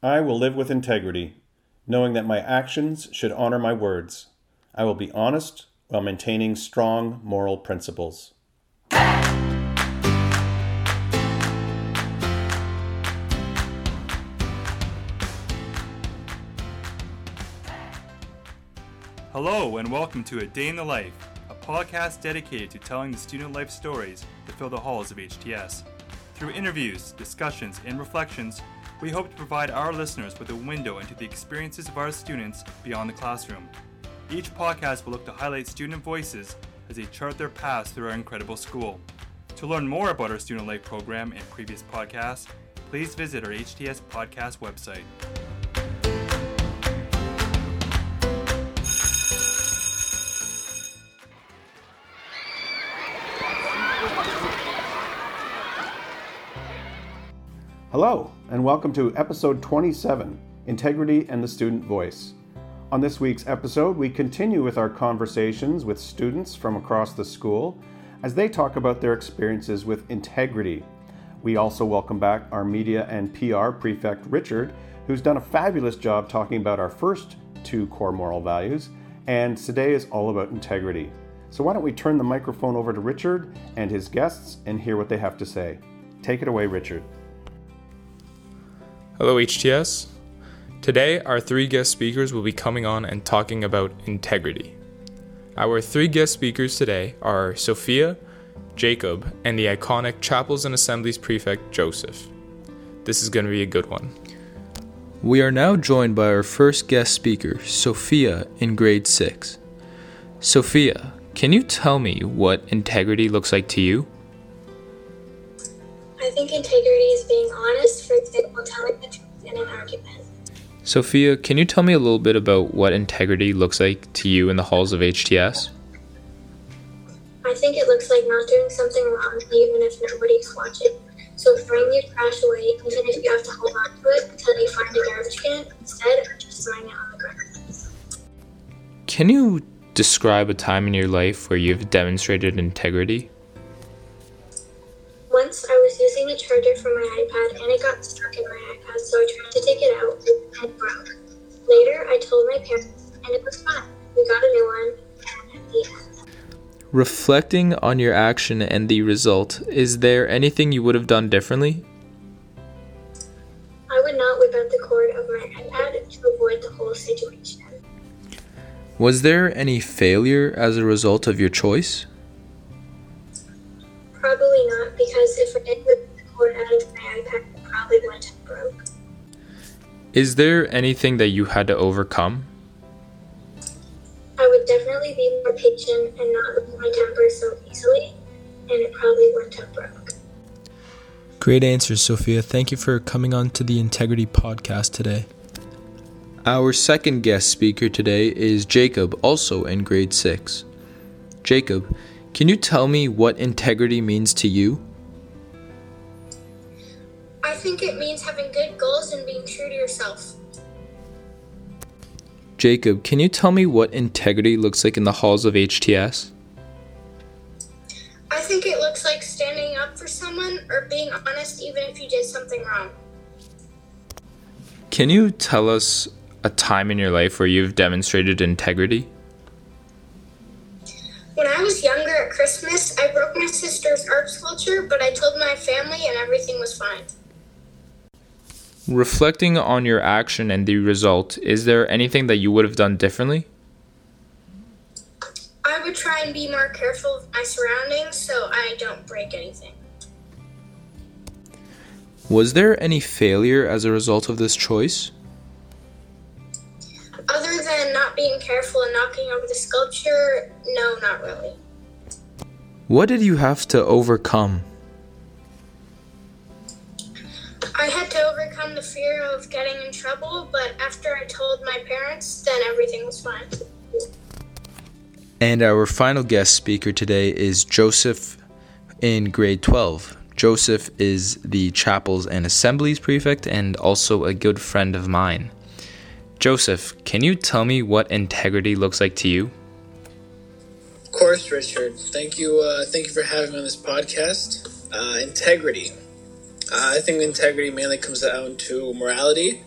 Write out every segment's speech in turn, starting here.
I will live with integrity, knowing that my actions should honor my words. I will be honest while maintaining strong moral principles. Hello, and welcome to A Day in the Life, a podcast dedicated to telling the student life stories that fill the halls of HTS. Through interviews, discussions, and reflections, we hope to provide our listeners with a window into the experiences of our students beyond the classroom. Each podcast will look to highlight student voices as they chart their paths through our incredible school. To learn more about our student life program and previous podcasts, please visit our HTS podcast website. Hello, and welcome to episode 27 Integrity and the Student Voice. On this week's episode, we continue with our conversations with students from across the school as they talk about their experiences with integrity. We also welcome back our media and PR prefect, Richard, who's done a fabulous job talking about our first two core moral values, and today is all about integrity. So, why don't we turn the microphone over to Richard and his guests and hear what they have to say? Take it away, Richard. Hello, HTS. Today, our three guest speakers will be coming on and talking about integrity. Our three guest speakers today are Sophia, Jacob, and the iconic Chapels and Assemblies prefect, Joseph. This is going to be a good one. We are now joined by our first guest speaker, Sophia, in grade 6. Sophia, can you tell me what integrity looks like to you? I think integrity is being honest, for example, telling the truth in an argument. Sophia, can you tell me a little bit about what integrity looks like to you in the halls of HTS? I think it looks like not doing something wrong even if nobody's watching. So throwing your trash away, even if you have to hold on to it until you find a garbage can, instead of just throwing it on the ground. Can you describe a time in your life where you've demonstrated integrity? Once I was using the charger for my iPad and it got stuck in my iPad, so I tried to take it out and it broke. Later, I told my parents and it was fine. We got a new one at the end. Reflecting on your action and the result, is there anything you would have done differently? I would not whip out the cord of my iPad to avoid the whole situation. Was there any failure as a result of your choice? Is there anything that you had to overcome? I would definitely be more patient and not lose my temper so easily, and it probably wouldn't have broke. Great answers, Sophia. Thank you for coming on to the Integrity Podcast today. Our second guest speaker today is Jacob, also in grade 6. Jacob, can you tell me what integrity means to you? I think it means having good goals and being true to yourself. Jacob, can you tell me what integrity looks like in the halls of HTS? I think it looks like standing up for someone or being honest even if you did something wrong. Can you tell us a time in your life where you've demonstrated integrity? When I was younger at Christmas, I broke my sister's art sculpture, but I told my family and everything was fine. Reflecting on your action and the result, is there anything that you would have done differently? I would try and be more careful of my surroundings so I don't break anything. Was there any failure as a result of this choice? Other than not being careful and knocking over the sculpture, no, not really. What did you have to overcome? I had to overcome the fear of getting in trouble, but after I told my parents, then everything was fine. And our final guest speaker today is Joseph in grade 12. Joseph is the chapels and assemblies prefect and also a good friend of mine. Joseph, can you tell me what integrity looks like to you? Of course, Richard. Thank you. Uh, thank you for having me on this podcast. Uh, integrity. Uh, I think integrity mainly comes down to morality,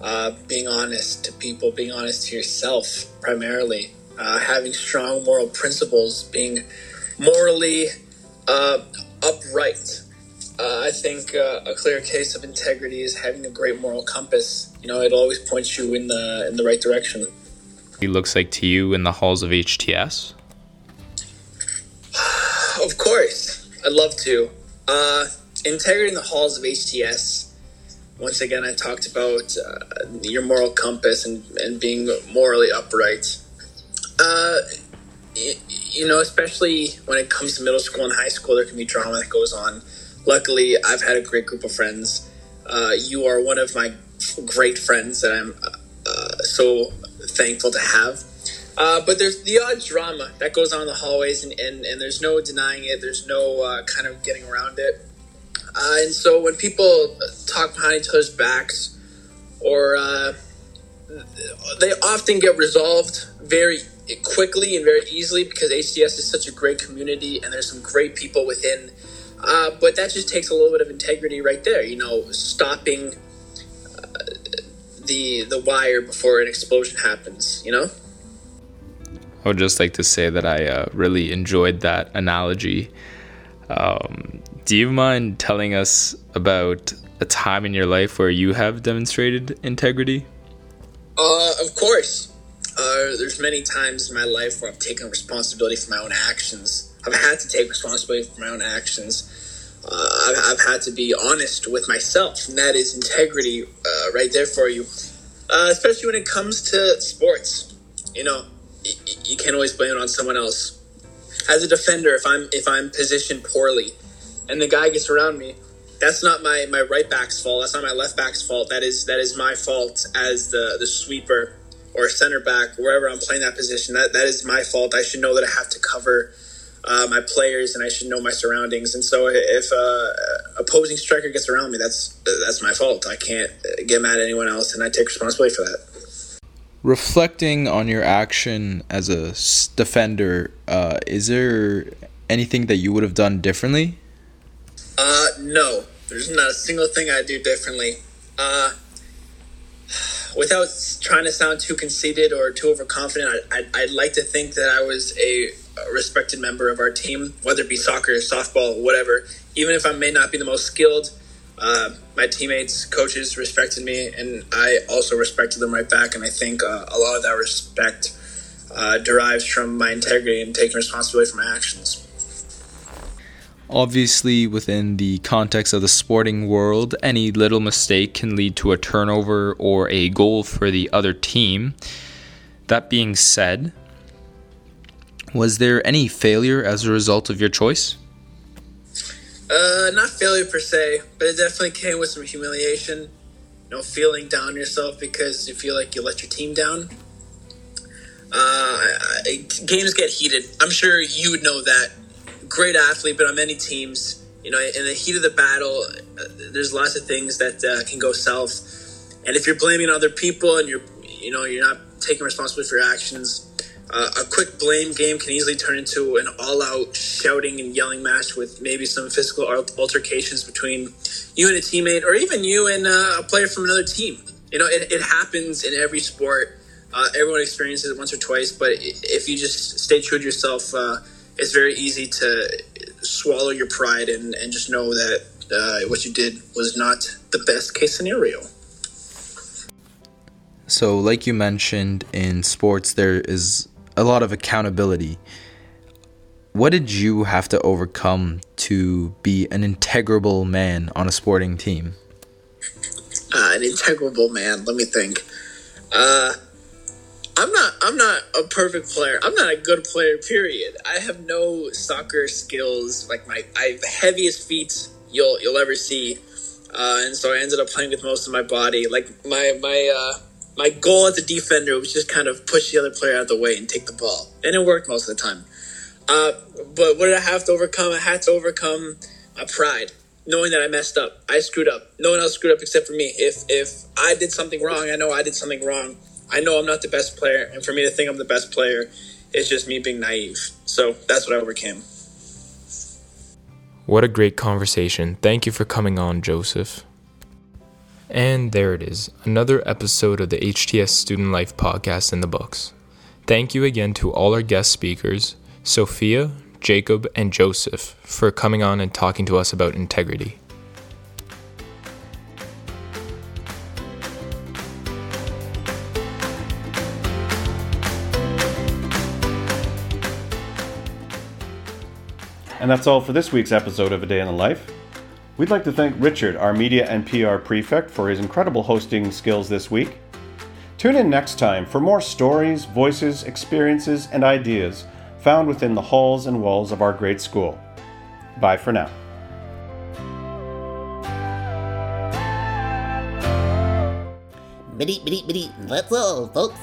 uh, being honest to people, being honest to yourself primarily, uh, having strong moral principles, being morally uh, upright. Uh, I think uh, a clear case of integrity is having a great moral compass. You know, it always points you in the in the right direction. He looks like to you in the halls of HTS. Of course, I'd love to. Uh, integrity in the halls of HTS. Once again, I talked about uh, your moral compass and, and being morally upright. Uh, y- you know, especially when it comes to middle school and high school, there can be drama that goes on. Luckily, I've had a great group of friends. Uh, you are one of my great friends that I'm uh, so thankful to have. Uh, but there's the odd drama that goes on in the hallways, and, and, and there's no denying it. There's no uh, kind of getting around it. Uh, and so when people talk behind each other's backs, or uh, they often get resolved very quickly and very easily because HTS is such a great community and there's some great people within. Uh, but that just takes a little bit of integrity right there, you know, stopping uh, the the wire before an explosion happens, you know. I would just like to say that I uh, really enjoyed that analogy. Um, do you mind telling us about a time in your life where you have demonstrated integrity? Uh, of course. Uh, there's many times in my life where I've taken responsibility for my own actions. I've had to take responsibility for my own actions. Uh, I've, I've had to be honest with myself, and that is integrity uh, right there for you. Uh, especially when it comes to sports, you know, y- you can't always blame it on someone else. As a defender, if I'm if I'm positioned poorly, and the guy gets around me, that's not my, my right back's fault. That's not my left back's fault. That is that is my fault as the, the sweeper or center back, wherever I'm playing that position. That that is my fault. I should know that I have to cover uh, my players and I should know my surroundings. And so if uh, opposing striker gets around me, that's that's my fault. I can't get mad at anyone else, and I take responsibility for that. Reflecting on your action as a defender, uh, is there anything that you would have done differently? Uh, no. There's not a single thing I do differently. Uh, without trying to sound too conceited or too overconfident, I, I'd, I'd like to think that I was a, a respected member of our team, whether it be soccer, softball, whatever. Even if I may not be the most skilled, uh, my teammates, coaches respected me, and I also respected them right back. And I think uh, a lot of that respect uh, derives from my integrity and taking responsibility for my actions. Obviously, within the context of the sporting world, any little mistake can lead to a turnover or a goal for the other team. That being said, was there any failure as a result of your choice? Uh, not failure per se, but it definitely came with some humiliation. You know, feeling down yourself because you feel like you let your team down. Uh, I, I, games get heated. I'm sure you would know that. Great athlete, but on many teams, you know, in the heat of the battle, uh, there's lots of things that uh, can go south. And if you're blaming other people and you're, you know, you're not taking responsibility for your actions, uh, a quick blame game can easily turn into an all-out shouting and yelling match with maybe some physical altercations between you and a teammate, or even you and uh, a player from another team. You know, it, it happens in every sport. Uh, everyone experiences it once or twice, but if you just stay true to yourself, uh, it's very easy to swallow your pride and, and just know that uh, what you did was not the best case scenario. So, like you mentioned, in sports, there is a lot of accountability. What did you have to overcome to be an integrable man on a sporting team? uh, an integrable man. Let me think. Uh, I'm not. I'm not a perfect player. I'm not a good player. Period. I have no soccer skills. Like my, I have the heaviest feet you'll you'll ever see, uh, and so I ended up playing with most of my body. Like my my uh, my goal as a defender was just kind of push the other player out of the way and take the ball, and it worked most of the time. Uh, but what did I have to overcome? I had to overcome my pride knowing that I messed up. I screwed up. No one else screwed up except for me. If if I did something wrong, I know I did something wrong. I know I'm not the best player, and for me to think I'm the best player it's just me being naive. So that's what I overcame. What a great conversation. Thank you for coming on, Joseph. And there it is, another episode of the HTS Student Life podcast in the books. Thank you again to all our guest speakers, Sophia, Jacob, and Joseph, for coming on and talking to us about integrity. And that's all for this week's episode of A Day in the Life. We'd like to thank Richard, our media and PR prefect, for his incredible hosting skills this week. Tune in next time for more stories, voices, experiences, and ideas found within the halls and walls of our great school. Bye for now. Bitty, bitty, bitty. That's all, folks.